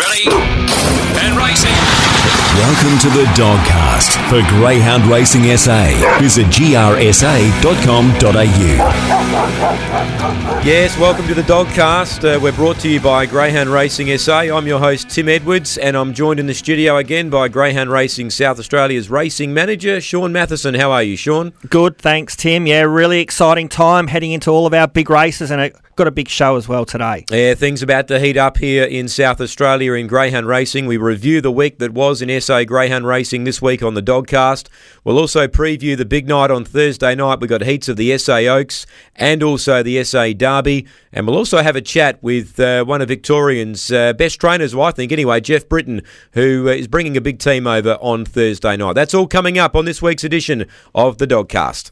Ready? And racing. Welcome to the Dogcast for Greyhound Racing SA. Visit grsa.com.au. Yes, welcome to the Dogcast. Uh, we're brought to you by Greyhound Racing SA. I'm your host, Tim Edwards, and I'm joined in the studio again by Greyhound Racing South Australia's racing manager, Shaun Mathieson. How are you, Shaun? Good, thanks, Tim. Yeah, really exciting time heading into all of our big races, and it got a big show as well today. Yeah, things about to heat up here in South Australia in Greyhound Racing. We review the week that was in SA Greyhound Racing this week on the Dogcast. We'll also preview the big night on Thursday night. We've got heats of the SA Oaks and also the SA Derby. And we'll also have a chat with uh, one of Victorian's uh, best trainers, well, I think, anyway, Jeff Britton, who uh, is bringing a big team over on Thursday night. That's all coming up on this week's edition of the Dogcast.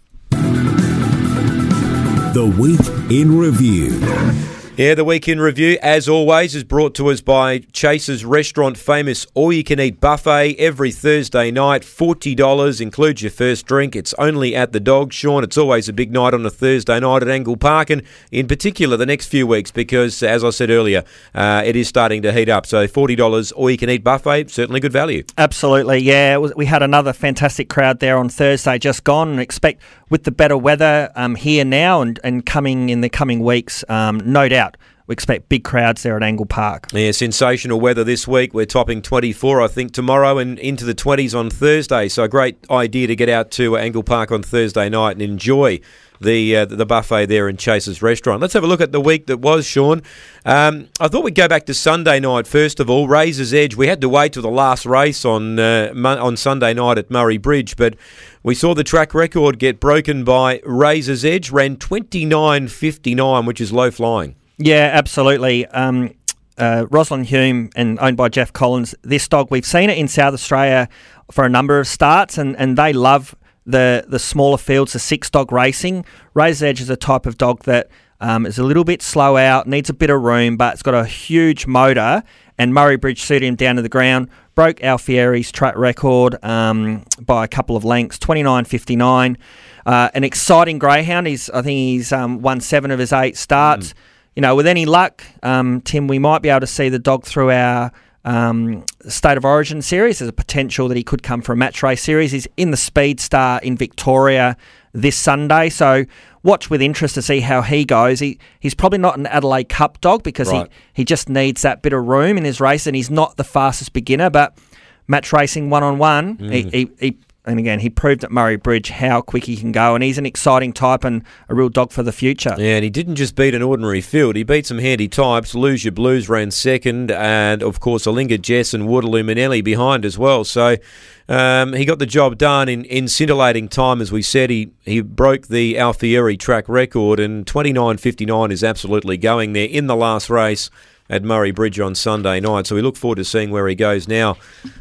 The Week in Review. Yeah, the weekend review, as always, is brought to us by Chase's Restaurant famous all you can eat buffet every Thursday night. $40 includes your first drink. It's only at the dog, Shaun. It's always a big night on a Thursday night at Angle Park, and in particular the next few weeks because, as I said earlier, uh, it is starting to heat up. So $40 all you can eat buffet, certainly good value. Absolutely, yeah. We had another fantastic crowd there on Thursday just gone, and expect with the better weather um, here now and, and coming in the coming weeks, um, no doubt we expect big crowds there at Angle Park. Yeah, sensational weather this week. We're topping 24, I think, tomorrow and into the 20s on Thursday. So a great idea to get out to Angle Park on Thursday night and enjoy the uh, the buffet there in Chase's restaurant. Let's have a look at the week that was, Shaun. Um, I thought we'd go back to Sunday night first of all. Razor's Edge. We had to wait till the last race on uh, on Sunday night at Murray Bridge, but we saw the track record get broken by Razor's Edge. Ran 29.59, which is low flying. Yeah, absolutely. Um, uh, Rosalind Hume and owned by Jeff Collins. This dog, we've seen it in South Australia for a number of starts, and, and they love the the smaller fields, the six dog racing. Razor's Edge is a type of dog that um, is a little bit slow out, needs a bit of room, but it's got a huge motor. And Murray Bridge suited him down to the ground, broke Alfieri's track record um, by a couple of lengths, 29.59. Uh, an exciting greyhound. He's I think he's um, won seven of his eight starts. Mm you know, with any luck, um, Tim, we might be able to see the dog through our um, State of Origin series. There's a potential that he could come for a match race series. He's in the Speed Star in Victoria this Sunday, so watch with interest to see how he goes. He he's probably not an Adelaide Cup dog because right. he, he just needs that bit of room in his race, and he's not the fastest beginner, but match racing one on one, he he and again, he proved at Murray Bridge how quick he can go, and he's an exciting type and a real dog for the future. Yeah, and he didn't just beat an ordinary field; he beat some handy types. Lose Your Blues ran second, and of course, Alinga Jess and Waterloo Manelli behind as well. So um, he got the job done in, in scintillating time, as we said. He he broke the Alfieri track record, and twenty nine fifty nine is absolutely going there in the last race at Murray Bridge on Sunday night. So we look forward to seeing where he goes now.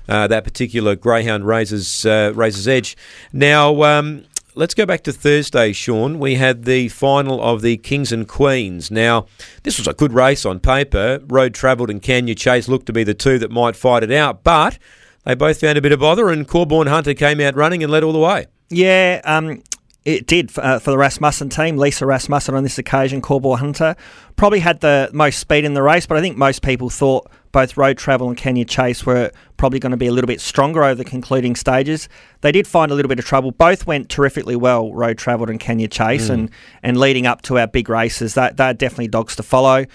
Uh, that particular greyhound Razor's uh, Razor's Edge. Now. Um, let's go back to Thursday, Shaun. We had the final of the Kings and Queens. Now, this was a good race on paper. Road Travelled and Can You Chase looked to be the two that might fight it out, but they both found a bit of bother, and Corborn Hunter came out running and led all the way. Yeah, um, it did uh, for the Rasmussen team. Lisa Rasmussen on this occasion, Corborn Hunter, probably had the most speed in the race, but I think most people thought both Road Travel and Can You Chase were probably going to be a little bit stronger over the concluding stages. They did find a little bit of trouble. Both went terrifically well, Road Travel and Can You Chase, mm. and, and leading up to our big races, that they're definitely dogs to follow.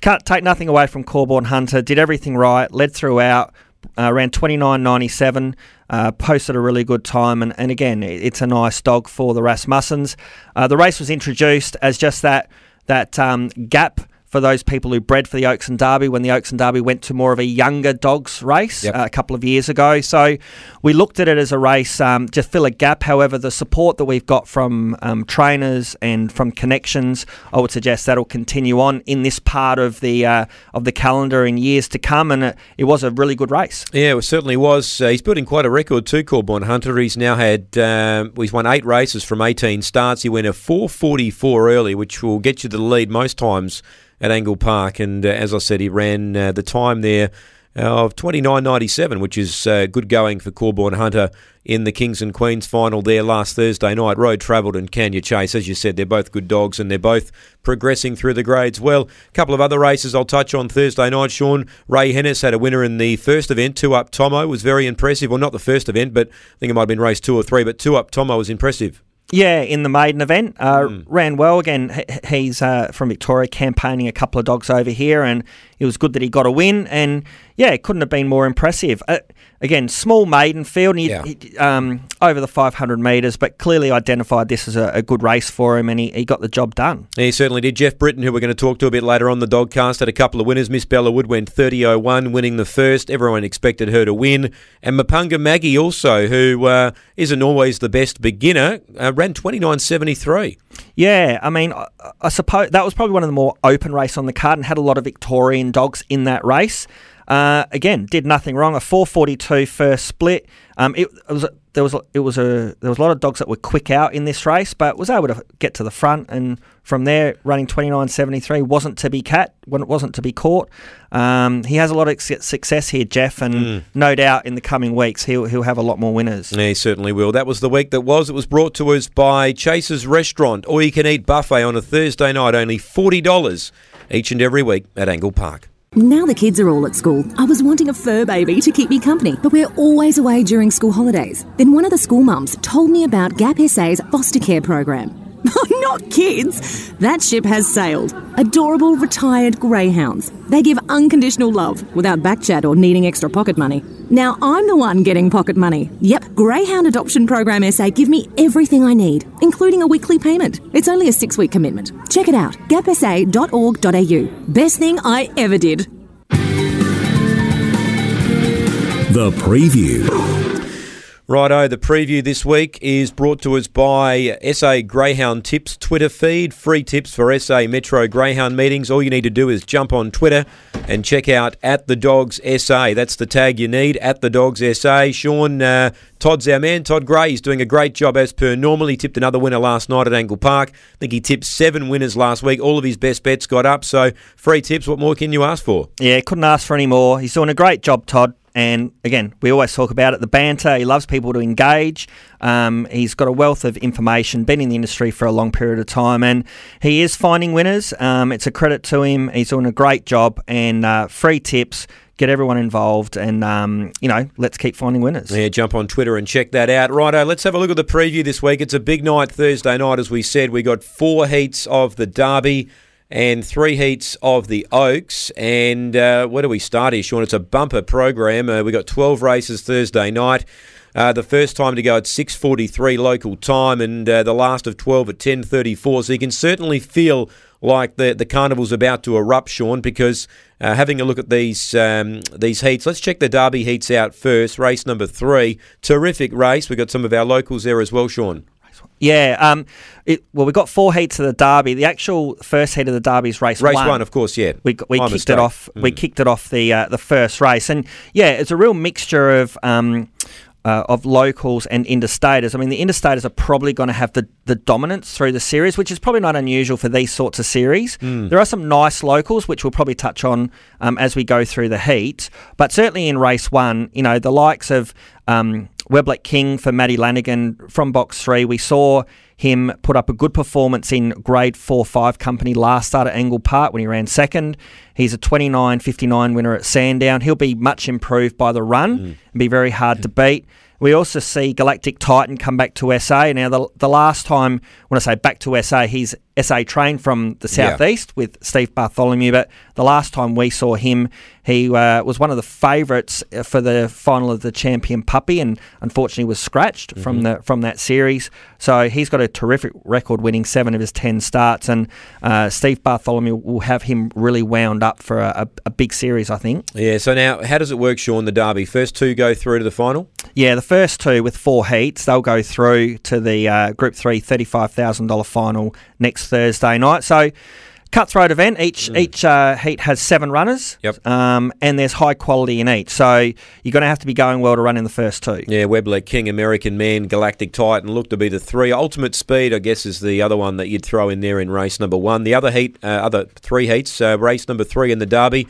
Can't take nothing away from Corborn Hunter, did everything right, led throughout, uh, ran 29.97, uh, posted a really good time, and, and again, it's a nice dog for the Rasmussens. Uh, the race was introduced as just that that um, gap for those people who bred for the Oaks and Derby when the Oaks and Derby went to more of a younger dogs race yep. uh, a couple of years ago. So we looked at it as a race um, to fill a gap. However, the support that we've got from um, trainers and from connections, I would suggest that'll continue on in this part of the uh, of the calendar in years to come. And it, it was a really good race. Yeah, it certainly was. Uh, he's building quite a record too, Corborn Hunter. He's now had um, he's won eight races from 18 starts. He went a 4:44 early, which will get you the lead most times at Angle Park. And uh, as I said, he ran uh, the time there of 29.97, which is uh, good going for Corborn Hunter in the Kings and Queens final there last Thursday night. Road travelled and Can You Chase, as you said, they're both good dogs and they're both progressing through the grades well. A couple of other races I'll touch on Thursday night. Shaun Ray Hennis had a winner in the first event. Two up Tomo was very impressive. Well, not the first event, but I think it might have been race two or three. But two up Tomo was impressive. Yeah, in the maiden event, uh, mm. ran well again. He's uh, from Victoria, campaigning a couple of dogs over here, and it was good that he got a win. And yeah, it couldn't have been more impressive. Uh, again, small maiden field, he, yeah. he, um, over the 500 metres, but clearly identified this as a, a, good race for him, and he, he got the job done. He certainly did. Jeff Britton, who we're going to talk to a bit later on the Dogcast, had a couple of winners. Miss Bella Wood went 30.01, winning the first. Everyone expected her to win. And Mapunga Maggie also, who uh, not always the best beginner, uh, ran 29.73. Yeah, I mean, I, I suppose that was probably one of the more open race on the card and had a lot of Victorian dogs in that race. Uh, again, did nothing wrong. A 442 first split. Um, it, it, was there was it was a there was a lot of dogs that were quick out in this race, but was able to get to the front and from there running 29.73 wasn't to be cat when it wasn't to be caught. Um, he has a lot of success here, Jeff, and mm. no doubt in the coming weeks he'll he'll have a lot more winners. Yeah, he certainly will. That was the week that was. It was brought to us by Chase's Restaurant, or you can eat buffet on a Thursday night, only forty dollars each and every week at Angle Park. Now the kids are all at school, I was wanting a fur baby to keep me company, but we're always away during school holidays. Then one of the school mums told me about Gap SA's foster care program. Not kids! That ship has sailed. Adorable retired greyhounds. They give unconditional love without backchat or needing extra pocket money. Now I'm the one getting pocket money. Yep, Greyhound Adoption Program SA give me everything I need, including a weekly payment. It's only a six week commitment. Check it out gapsa.org.au. Best thing I ever did. The preview. Righto, the preview this week is brought to us by SA Greyhound Tips Twitter feed. Free tips for SA Metro Greyhound meetings. All you need to do is jump on Twitter and check out at the Dogs SA. That's the tag you need at the Dogs SA. Shaun uh, Todd's our man. Todd Gray is doing a great job as per normal. He tipped another winner last night at Angle Park. I think he tipped seven winners last week. All of his best bets got up. So free tips. What more can you ask for? Yeah, couldn't ask for any more. He's doing a great job, Todd. And again, we always talk about it the banter. He loves people to engage. Um, he's got a wealth of information, been in the industry for a long period of time, and he is finding winners. Um, it's a credit to him. He's doing a great job, and uh, free tips get everyone involved, and um, you know, let's keep finding winners. Yeah, jump on Twitter and check that out. Righto, let's have a look at the preview this week. It's a big night Thursday night, as we said. We got four heats of the Derby and three heats of the Oaks. And uh, where do we start here, Shaun? It's a bumper program. Uh, we got 12 races Thursday night. Uh, the first time to go at 6:43 local time, and uh, the last of 12 at 10:34. So you can certainly feel like the the carnival's about to erupt, Shaun. Because uh, having a look at these um, these heats, let's check the Derby heats out first. Race number three, terrific race. We've got some of our locals there as well, Shaun. Yeah. Um. It, well, we got four heats of the Derby. The actual first heat of the Derby is race, race one. one. of course. Yeah. We we kicked mistake. it off. Mm. We kicked it off the uh, the first race, and yeah, it's a real mixture of um. Uh, of locals and interstaters. I mean, the interstaters are probably going to have the, the dominance through the series, which is probably not unusual for these sorts of series. Mm. There are some nice locals, which we'll probably touch on um, as we go through the heat. But certainly in race one, you know, the likes of um, Weblek King for Matty Lanigan from box three. We saw him put up a good performance in grade 4 5 company last start at Angle Park when he ran second. He's a 29.59 winner at Sandown. He'll be much improved by the run mm. and be very hard to beat. We also see Galactic Titan come back to SA. Now, the, the last time, when I say back to SA, he's SA trained from the southeast yeah. with Steve Bartholomew, but the last time we saw him, he uh, was one of the favourites uh, for the final of the Champion Puppy, and unfortunately was scratched mm-hmm. from the from that series. So he's got a terrific record, winning seven of his ten starts, and uh, Steve Bartholomew will have him really wound up for a, a, big series, I think. Yeah. So now, how does it work, Shaun? The Derby first two go through to the final. Yeah, the first two with four heats, they'll go through to the uh, Group Three thirty-five thousand dollar final next Thursday night. So cutthroat event. Each mm. each uh, heat has seven runners. Yep. Um, and there's high quality in each. So you're going to have to be going well to run in the first two. Yeah, Weblek King, American Man, Galactic Titan look to be the three. Ultimate Speed, I guess, is the other one that you'd throw in there in race number one. The other heat, uh, other three heats, uh, race number three in the Derby.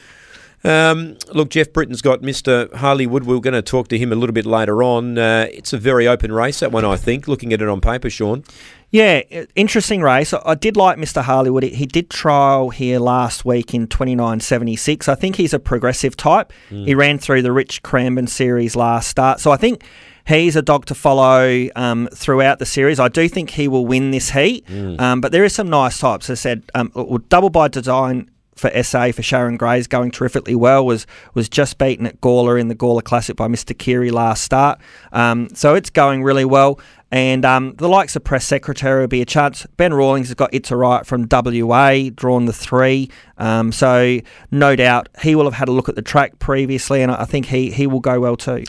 Um, look, Jeff Britton's got Mr. Harleywood. We're going to talk to him a little bit later on. Uh, it's a very open race, that one, I think, looking at it on paper, Shaun. Yeah, interesting race. I did like Mr. Harleywood. He- did trial here last week in 29.76. I think he's a progressive type. He ran through the Rich Cranbourne series last start. So I think he's a dog to follow um, throughout the series. I do think he will win this heat. Um, but there is some nice types. As I said, um, double by design for SA for Sharon Gray's going terrifically well. Was was just beaten at Gawler in the Gawler Classic by Mr. Kiri last start. Um, so it's going really well. And um, the likes of press secretary will be a chance. Ben Rawlings has got It's a Right from WA, drawn the three. Um, so no doubt he will have had a look at the track previously, and I think he he will go well too.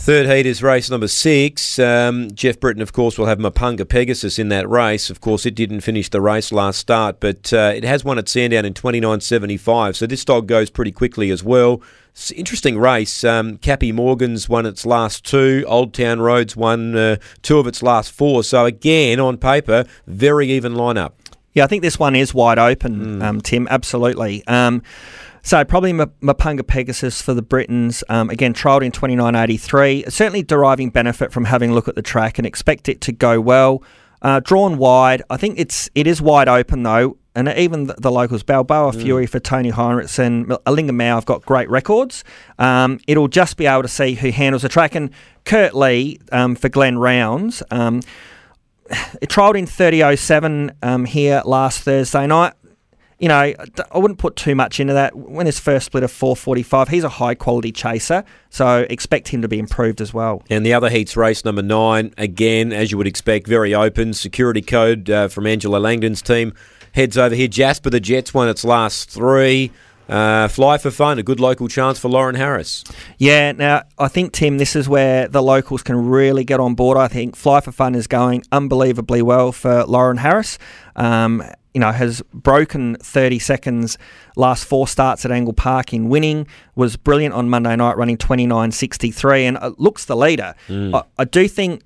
Third heat is race number six. Um, Jeff Britton, of course, will have Mapunga Pegasus in that race. Of course, it didn't finish the race last start, but uh, it has won at Sandown in 29.75. So this dog goes pretty quickly as well. Interesting race. Um, Cappy Morgan's won its last two. Old Town Roads won uh, two of its last four. So again, on paper, very even lineup. Yeah, I think this one is wide open, um, Tim. Absolutely. Um, so probably M- Mapunga Pegasus for the Brittons. Um, again, trialled in 2983. Certainly deriving benefit from having a look at the track and expect it to go well. Uh, drawn wide. I think it's it is wide open though. And even the, the locals, Balboa Fury for Tony Heinrichsen, Alinga Mao have got great records. Um, it'll just be able to see who handles the track. And Kurt Lee um, for Glen Rounds. Um, it trialled in 30.07 um, here last Thursday night. You know, d- I wouldn't put too much into that. When his first split of 4.45, he's a high quality chaser, so expect him to be improved as well. And the other heat's race number nine. Again, as you would expect, very open. Security code uh, from Angela Langdon's team heads over here. Jasper the Jets won its last three. Uh, fly for fun, a good local chance for Lauren Harris. Yeah, now I think Tim, this is where the locals can really get on board. I think Fly for Fun is going unbelievably well for Lauren Harris. Um, you know, has broken 30 seconds last four starts at Angle Park in winning. Was brilliant on Monday night, running 29.63, and uh, looks the leader. I, I do think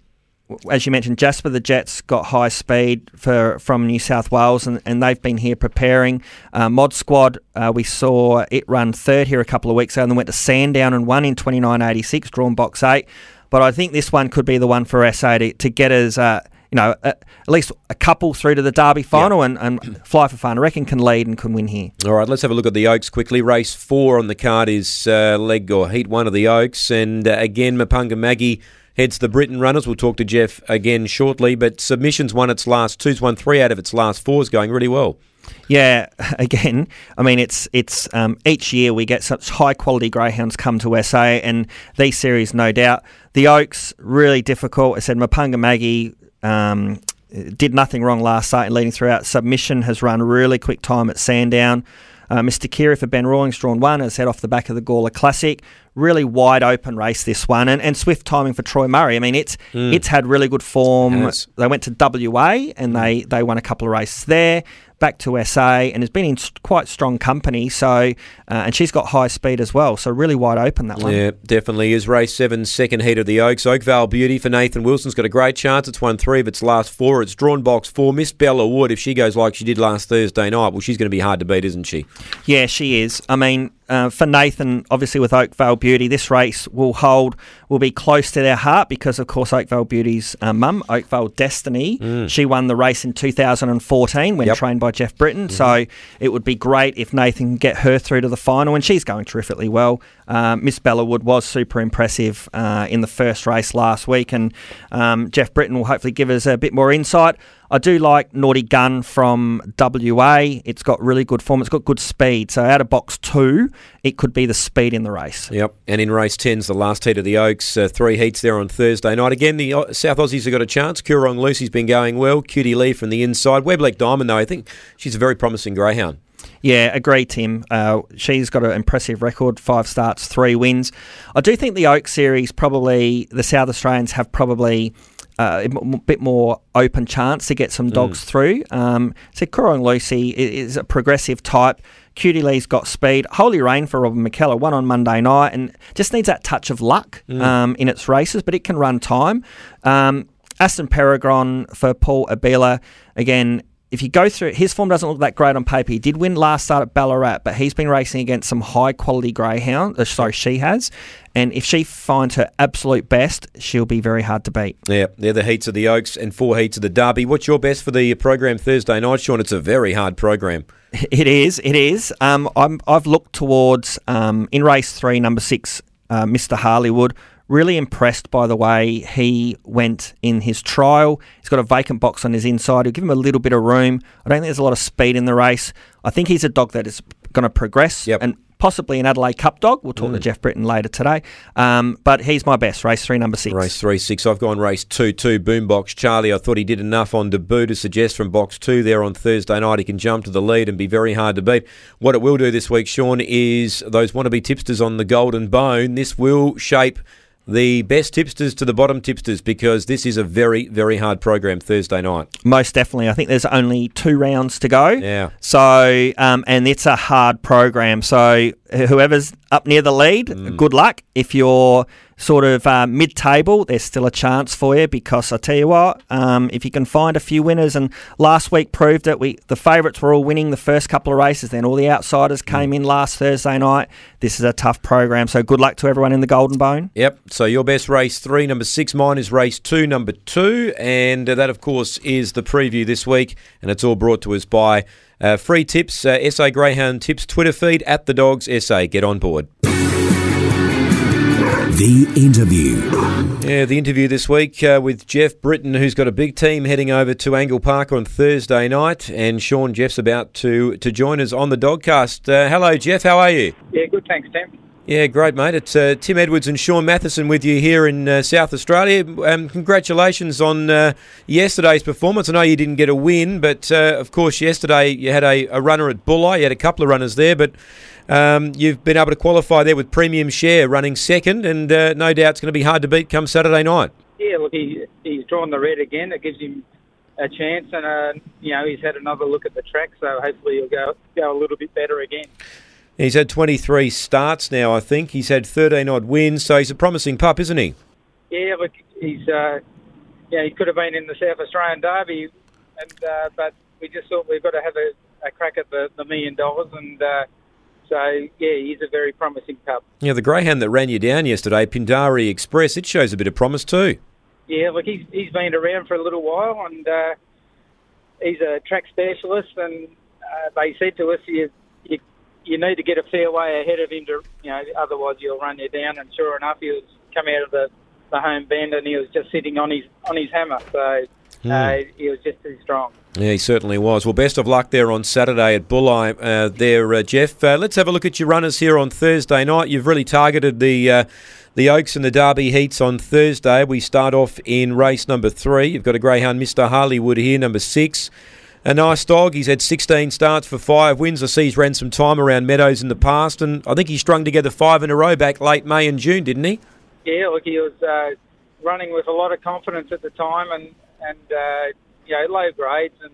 as you mentioned, Jasper the Jets got high speed for from New South Wales, and, and they've been here preparing. Uh, Mod Squad, uh, we saw it run third here a couple of weeks ago, and then went to Sandown and won in 29.86, drawn box eight. But I think this one could be the one for SA to, to get as... uh, you know, at least a couple through to the Derby final, and, and Fly for Fun. I reckon can lead and can win here. All right, let's have a look at the Oaks quickly. Race four on the card is uh, leg or heat one of the Oaks, and uh, again, Mapunga Maggie heads the Britton runners. We'll talk to Jeff again shortly, but submissions won its last two's won three out of its last four is going really well. Yeah, again, I mean, it's it's um, each year we get such high quality greyhounds come to SA, and these series, no doubt, the Oaks really difficult. I said Mapunga Maggie. Um, did nothing wrong last night and leading throughout. Submission has run really quick time at Sandown. Uh, Mr. Kiri for Ben Rawlings drawn one has head off the back of the Gawler Classic. Really wide open race this one, and, and swift timing for Troy Murray. I mean, it's it's had really good form. They went to WA and they they won a couple of races there. Back to SA and has been in quite strong company. So uh, and she's got high speed as well. So really wide open that one. Yeah, definitely is. Race seven, second heat of the Oaks. Oakvale Beauty for Nathan Wilson's got a great chance. It's won three of its last four. It's drawn box four. Miss Bella Wood, if she goes like she did last Thursday night, well, she's going to be hard to beat, isn't she? Yeah, she is. I mean, uh, for Nathan, obviously with Oakvale Beauty, this race will hold, will be close to their heart because, of course, Oakvale Beauty's uh, mum, Oakvale Destiny, she won the race in 2014 when Yep. trained by Jeff Britton. So it would be great if Nathan can get her through to the final, and she's going terrifically well. Uh, Miss Bellawood was super impressive uh, in the first race last week, and um, Jeff Britton will hopefully give us a bit more insight. I do like Naughty Gun from WA. It's got really good form. It's got good speed. So out of box two, it could be the speed in the race. Yep. And in race 10's the last heat of the Oaks. Uh, three heats there on Thursday night. Again, the uh, South Aussies have got a chance. Kurong Lucy's been going well. Cutie Lee from the inside. Weblek Diamond, though, I think she's a very promising greyhound. Yeah, agree, Tim. Uh, she's got an impressive record: five starts, three wins. I do think the Oak Series probably the South Australians have probably. Uh, a m- bit more open chance to get some dogs through. Um, so Kurong Lucy is a progressive type. Cutie Lee's got speed. Holy Rain for Robin McKellar, one on Monday night, and just needs that touch of luck um, in its races, but it can run time. Um, Aston Peregrine for Paul Abela, again, if you go through his form doesn't look that great on paper. He did win last start at Ballarat, but he's been racing against some high quality greyhound. Uh, sorry, she has, and if she finds her absolute best, she'll be very hard to beat. Yeah, they're the heats of the Oaks and four heats of the Derby. What's your best for the program Thursday night, Shaun? It's a very hard program. It is. It is. Um, I'm, I've looked towards um, in race three, number six, uh, Mr. Harleywood. Really impressed by the way he went in his trial. He's got a vacant box on his inside. He'll give him a little bit of room. I don't think there's a lot of speed in the race. I think he's a dog that is going to progress. Yep. And possibly an Adelaide Cup dog. We'll talk to Jeff Britton later today. Um, but he's my best. Race three, number six. Race three, six. I've gone race two, two. Boombox Charlie. I thought he did enough on debut to suggest from box two there on Thursday night he can jump to the lead and be very hard to beat. What it will do this week, Shaun, is those wannabe tipsters on the Golden Bone. This will shape the best tipsters to the bottom tipsters because this is a very, very hard program Thursday night. Most definitely. I think there's only two rounds to go. Yeah. So, um, and it's a hard program. So, whoever's up near the lead, good luck. If you're sort of uh, mid table, there's still a chance for you because I tell you what, um, if you can find a few winners, and last week proved it, we the favourites were all winning the first couple of races, then all the outsiders came in last Thursday night. This is a tough program. So, good luck to everyone in the Golden Bone. Yep. So your best race three, number six. Mine is race two, number two, and uh, that of course is the preview this week, and it's all brought to us by uh, Free Tips, uh, SA Greyhound Tips Twitter feed at the Dogs SA. Get on board. The interview. Yeah, the interview this week uh, with Jeff Britton, who's got a big team heading over to Angle Park on Thursday night, and Shaun Jeff's about to to join us on the Dogcast. Uh, hello, Jeff. How are you? Yeah, good. Thanks, Tim. Yeah, great, mate. It's uh, Tim Edwards and Shaun Mathieson with you here in uh, South Australia. Um, congratulations on uh, yesterday's performance. I know you didn't get a win, but uh, of course, yesterday you had a, a runner at Bulli. You had a couple of runners there, but um, you've been able to qualify there with Premium Share running second, and uh, no doubt it's going to be hard to beat come Saturday night. Yeah, look, he, he's drawn the red again. It gives him a chance, and uh, you know he's had another look at the track, so hopefully he'll go go a little bit better again. He's had 23 starts now, I think. He's had 13 odd wins, so he's a promising pup, isn't he? Yeah, look, he's uh, yeah he could have been in the South Australian Derby, and uh, but we just thought we've got to have a, a crack at the, the million dollars, and uh, so yeah, he's a very promising pup. Yeah, the greyhound that ran you down yesterday, Pindari Express, it shows a bit of promise too. Yeah, look, he's he's been around for a little while, and uh, he's a track specialist. And uh, they said to us, you, you need to get a fair way ahead of him to, you know, otherwise you'll run you down. And sure enough, he was coming out of the, the home bend, and he was just sitting on his on his hammer. So uh, he was just too strong. Yeah, he certainly was. Well, best of luck there on Saturday at Bulli uh, there, uh, Jeff. Uh, let's have a look at your runners here on Thursday night. You've really targeted the uh, the Oaks and the Derby heats on Thursday. We start off in race number three. You've got a greyhound, Mr. Harleywood here, number six. A nice dog. He's had 16 starts for five wins. I see he's ran some time around Meadows in the past, and I think he strung together five in a row back late May and June, didn't he? Yeah, look, he was uh, running with a lot of confidence at the time, and and uh, you know low grades, and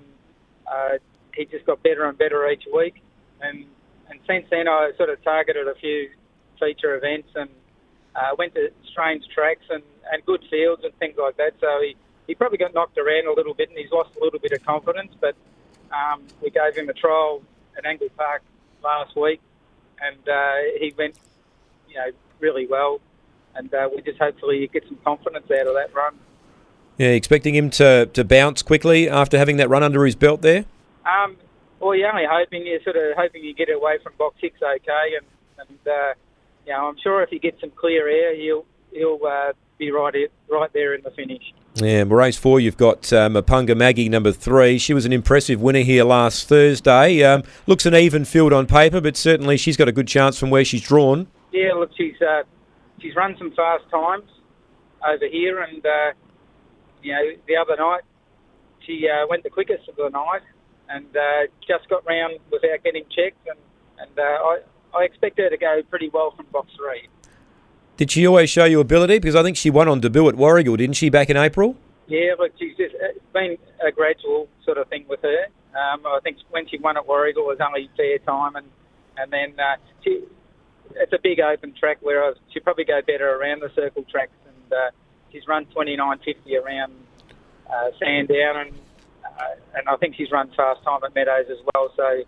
uh, he just got better and better each week. And and since then, I sort of targeted a few feature events and uh, went to strange tracks and, and good fields and things like that. So he, he probably got knocked around a little bit, and he's lost a little bit of confidence. But um, we gave him a trial at Angle Park last week, and uh, he went, you know, really well. And uh, we just hopefully get some confidence out of that run. Yeah, expecting him to, to bounce quickly after having that run under his belt there? Um, well, you're only hoping you're sort of hoping you get away from box six okay, and and uh, you know I'm sure if he gets some clear air, he'll he'll uh, be right right there in the finish. Yeah, race four, you've got um, Mapunga Maggie, number three. She was an impressive winner here last Thursday. Um, looks an even field on paper, but certainly she's got a good chance from where she's drawn. Yeah, look, she's uh, she's run some fast times over here, and uh, you know the other night she uh, went the quickest of the night, and uh, just got round without getting checked, and and uh, I I expect her to go pretty well from box three. Did she always show you ability? Because I think she won on debut at Warragul, didn't she, back in April? Yeah, look, she's just it's been a gradual sort of thing with her. Um, I think when she won at Warragul it was only fair time, and and then uh, she it's a big open track where she'd probably go better around the circle tracks, and uh, she's run 29.50 around uh, Sandown, and uh, and I think she's run fast time at Meadows as well. So,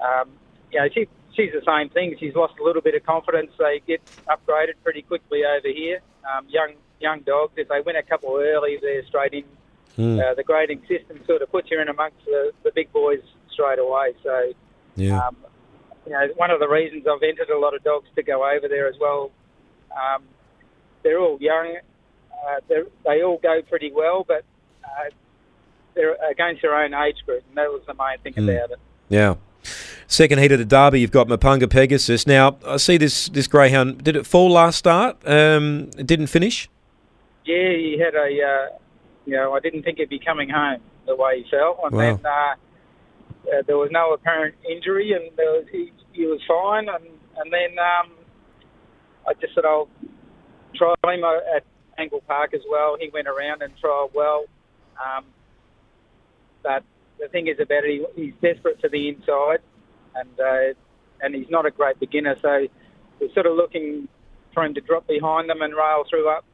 um, know, she she's the same thing. She's lost a little bit of confidence. They get upgraded pretty quickly over here. Um, young young dogs, if they win a couple early, they're straight in. Uh, the grading system sort of puts you in amongst the, the big boys straight away. So, Yeah. um, you know, one of the reasons I've entered a lot of dogs to go over there as well. Um, they're all young. Uh, they're, they all go pretty well, but uh, they're against their own age group, and that was the main thing about it. Yeah. Second heat of the Derby, you've got Mapunga Pegasus. Now, I see this this greyhound. Did it fall last start? Um, it didn't finish. Yeah, he had a, uh, you know, I didn't think he'd be coming home the way he fell, and Wow. then uh, uh, there was no apparent injury, and there was, he, he was fine, and and then um, I just said I'll try him at Angle Park as well. He went around and trialled well, um, but the thing is about it, he, he's desperate for the inside, and uh, and he's not a great beginner, so we're sort of looking for him to drop behind them and rail through up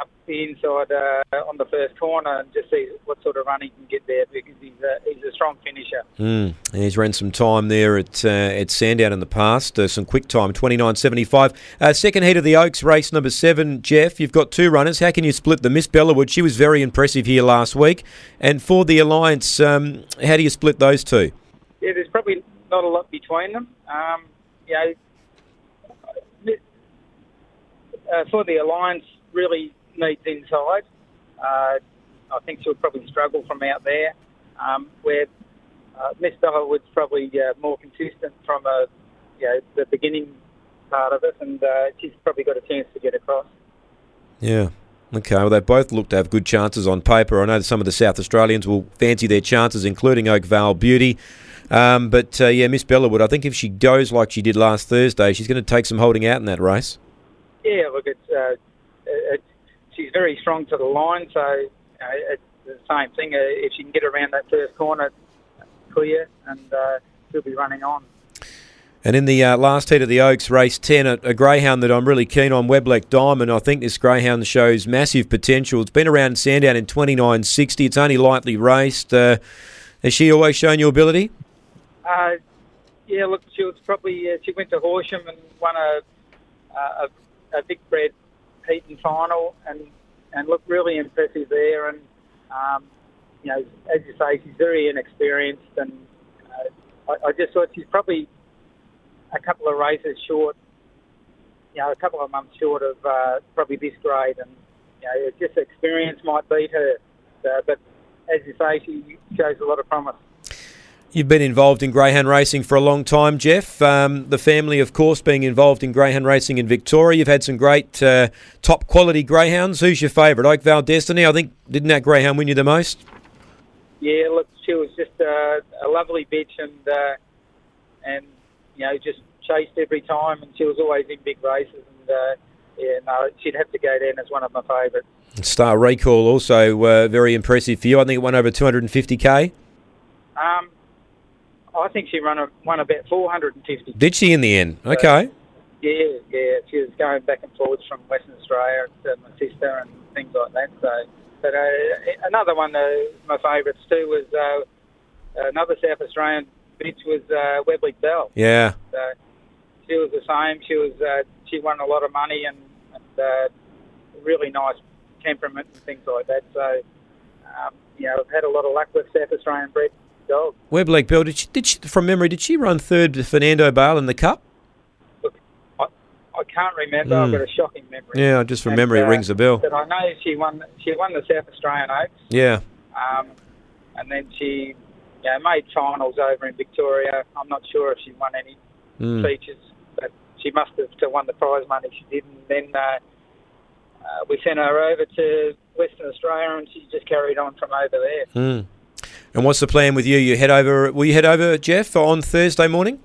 up the inside uh, on the first corner and just see what sort of run he can get there because he's a, he's a strong finisher. Mm. He's ran some time there at uh, at Sandown in the past. Uh, some quick time, twenty nine seventy five. Uh, second heat of the Oaks, race number seven. Jeff, you've got two runners. How can you split the Miss Bellawood, she was very impressive here last week. And for the Alliance, um, how do you split those two? Yeah, there's probably not a lot between them. Um, you know, uh, for the alliance, really needs inside. Uh, I think she'll probably struggle from out there. Um, where uh, Miss Bellawood's probably uh, more consistent from a, you know, the beginning part of it, and uh, she's probably got a chance to get across. Yeah. Okay, well, they both look to have good chances on paper. I know some of the South Australians will fancy their chances, including Oakvale Beauty. Um, but uh, yeah, Miss Bellawood, I think if she goes like she did last Thursday, she's going to take some holding out in that race. Yeah, look, it's, uh, it, she's very strong to the line, so you know, it's the same thing. Uh, if she can get around that first corner clear, and uh, she'll be running on. And in the uh, last heat of the Oaks, race 10, a, a greyhound that I'm really keen on, Weblek Diamond. I think this greyhound shows massive potential. It's been around Sandown in 29.60. It's only lightly raced. Uh, has she always shown you ability? Uh, yeah, look, she was probably uh, she went to Horsham and won a a, a big heat and final, and and looked really impressive there. And um, you know, as you say, she's very inexperienced, and uh, I, I just thought she's probably a couple of races short. You know, a couple of months short of uh, probably this grade, and you know, just experience might beat her. Uh, but as you say, she shows a lot of promise. You've been involved in greyhound racing for a long time, Jeff. Um, the family, of course, being involved in greyhound racing in Victoria. You've had some great uh, top quality greyhounds. Who's your favourite? Oakvale Destiny. I think didn't that greyhound win you the most? Yeah, look, she was just uh, a lovely bitch, and uh, and you know just chased every time, and she was always in big races, and uh, yeah, no, she'd have to go down as one of my favourites. Star Recall also uh, very impressive for you. I think it won over 250k. Um, I think she run a, won about 450. Did she in the end? Okay. Yeah, yeah, she was going back and forwards from Western Australia to my sister and things like that. So, but uh, another one, uh, my favourites too, was uh, another South Australian bitch was uh, Weblek Bell. Yeah. So she was the same. She was uh, she won a lot of money and, and uh, really nice temperament and things like that. So um, you know, I've had a lot of luck with South Australian bred dogs. Weblek Bell, did she, did she, from memory, did she run third to Fernando Bale in the Cup? Look, I, I can't remember. I've Mm. got a shocking memory. Yeah, just from And, memory, it uh, rings a bell. But I know she won. She won the South Australian Oaks, Yeah. um, and then she, you know, made finals over in Victoria. I'm not sure if she won any Mm. features, but she must have to won the prize money. She did, and then uh, uh, we sent her over to Western Australia, and she just carried on from over there. Mm. And what's the plan with you? You head over. Will you head over, Jeff, on Thursday morning?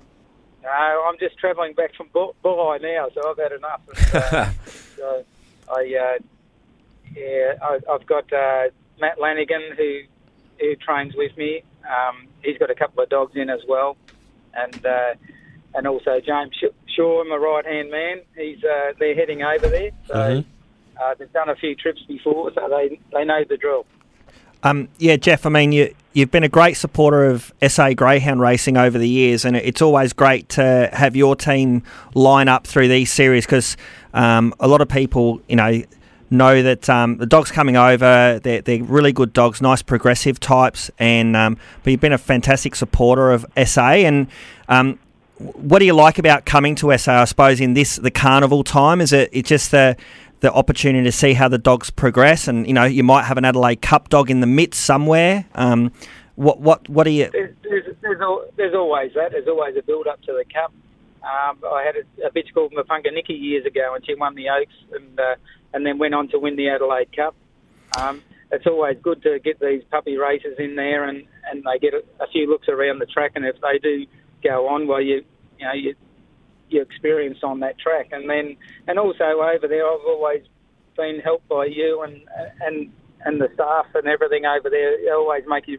No, I'm just travelling back from Bull- Bulli now, so I've had enough. And, uh, so I, uh, yeah, I, I've got uh, Matt Lanigan who who trains with me. Um, he's got a couple of dogs in as well, and uh, and also James Shaw, my right hand man. He's uh, they're heading over there, so Mhm. uh, they've done a few trips before, so they they know the drill. Um, yeah, Jeff. I mean, you you've been a great supporter of SA Greyhound racing over the years, and it's always great to have your team line up through these series because um, a lot of people, you know, know that um, the dogs coming over, they're, they're really good dogs, nice progressive types, and um, but you've been a fantastic supporter of SA. And um, what do you like about coming to SA? I suppose in this the carnival time is it it's just the the opportunity to see how the dogs progress, and you know you might have an Adelaide Cup dog in the midst somewhere. Um, what what what are you? There's, there's, there's, there's always that. There's always a build up to the cup. Um, I had a, a bitch called Mapunga Nikki years ago, and she won the Oaks, and uh, and then went on to win the Adelaide Cup. Um, it's always good to get these puppy races in there, and, and they get a, a few looks around the track. And if they do go on, well, you you know you you experience on that track, and then and also over there, I've always been helped by you and and and the staff and everything over there. They always make you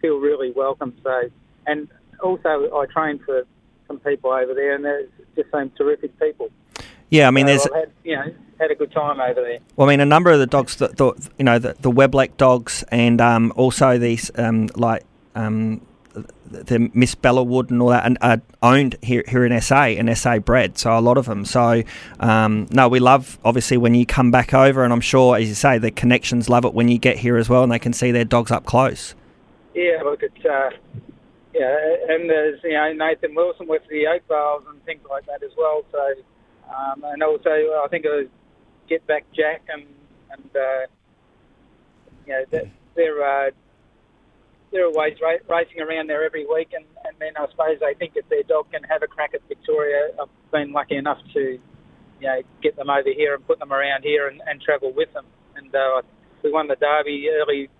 feel really welcome. So, and also I train for some people over there, and they're just some terrific people. Yeah, I mean, So there's I've had, you know had a good time over there. Well, I mean, a number of the dogs, the, the you know, the, the Weblek dogs, and um, also these um, like um, the Miss Bellawood and all that, and are owned here here in SA and SA bred. So a lot of them. So um, no, we love obviously when you come back over, and I'm sure, as you say, the connections love it when you get here as well, and they can see their dogs up close. Yeah, look, it's uh, yeah, and there's you know Nathan Wilson with the Oak Vales and things like that as well. So, um, and also I think it was Get Back Jack and and uh, you know they're, uh, they're always ra- racing around there every week, and, and then I suppose they think if their dog can have a crack at Victoria, I've been lucky enough to you know get them over here and put them around here and, and travel with them. And uh, we won the Derby early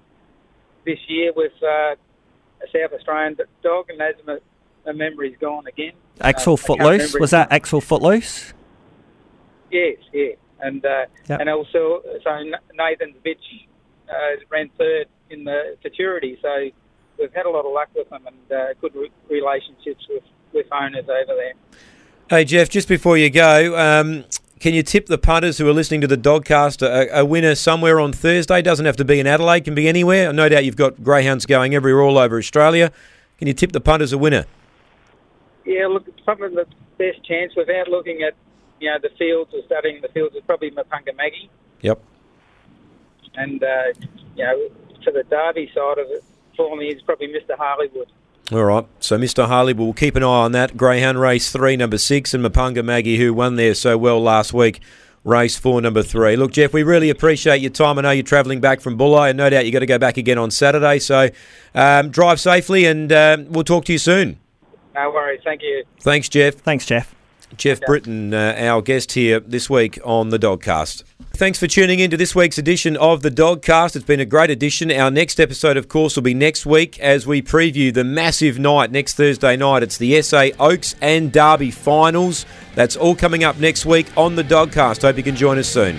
this year with uh, a South Australian dog, and as my, my memory's gone again. Axel Uh, Footloose was that. Axel Footloose? Yes, yeah, and uh, Yep. and also so N- Nathan's bitch uh, ran third in the futurity, so we've had a lot of luck with them and uh, good re- relationships with with owners over there. Hey Jeff, just before you go, um, can you tip the punters who are listening to the Dogcast a, a winner somewhere on Thursday? Doesn't have to be in Adelaide, can be anywhere. No doubt you've got greyhounds going everywhere all over Australia. Can you tip the punters a winner? Yeah, look, probably the best chance without looking at you know the fields or studying the fields is probably Mapunga Maggie, Yep. and uh, you know to the Derby side of it for me is probably Mr Harleywood. All right. So Mr. Harley, we'll keep an eye on that. Greyhound race three, number six, and Mapunga Maggie, who won there so well last week, race four, number three. Look, Jeff, we really appreciate your time. I know you're travelling back from Bulli, and no doubt you've got to go back again on Saturday. So um, drive safely, and um, we'll talk to you soon. No worries, thank you. Thanks, Jeff. Thanks, Jeff. Jeff Britton, uh, our guest here this week on the Dogcast. Thanks for tuning in to this week's edition of the Dogcast. It's been a great edition. Our next episode, of course, will be next week as we preview the massive night next Thursday night. It's the SA Oaks and Derby finals. That's all coming up next week on the Dogcast. Hope you can join us soon.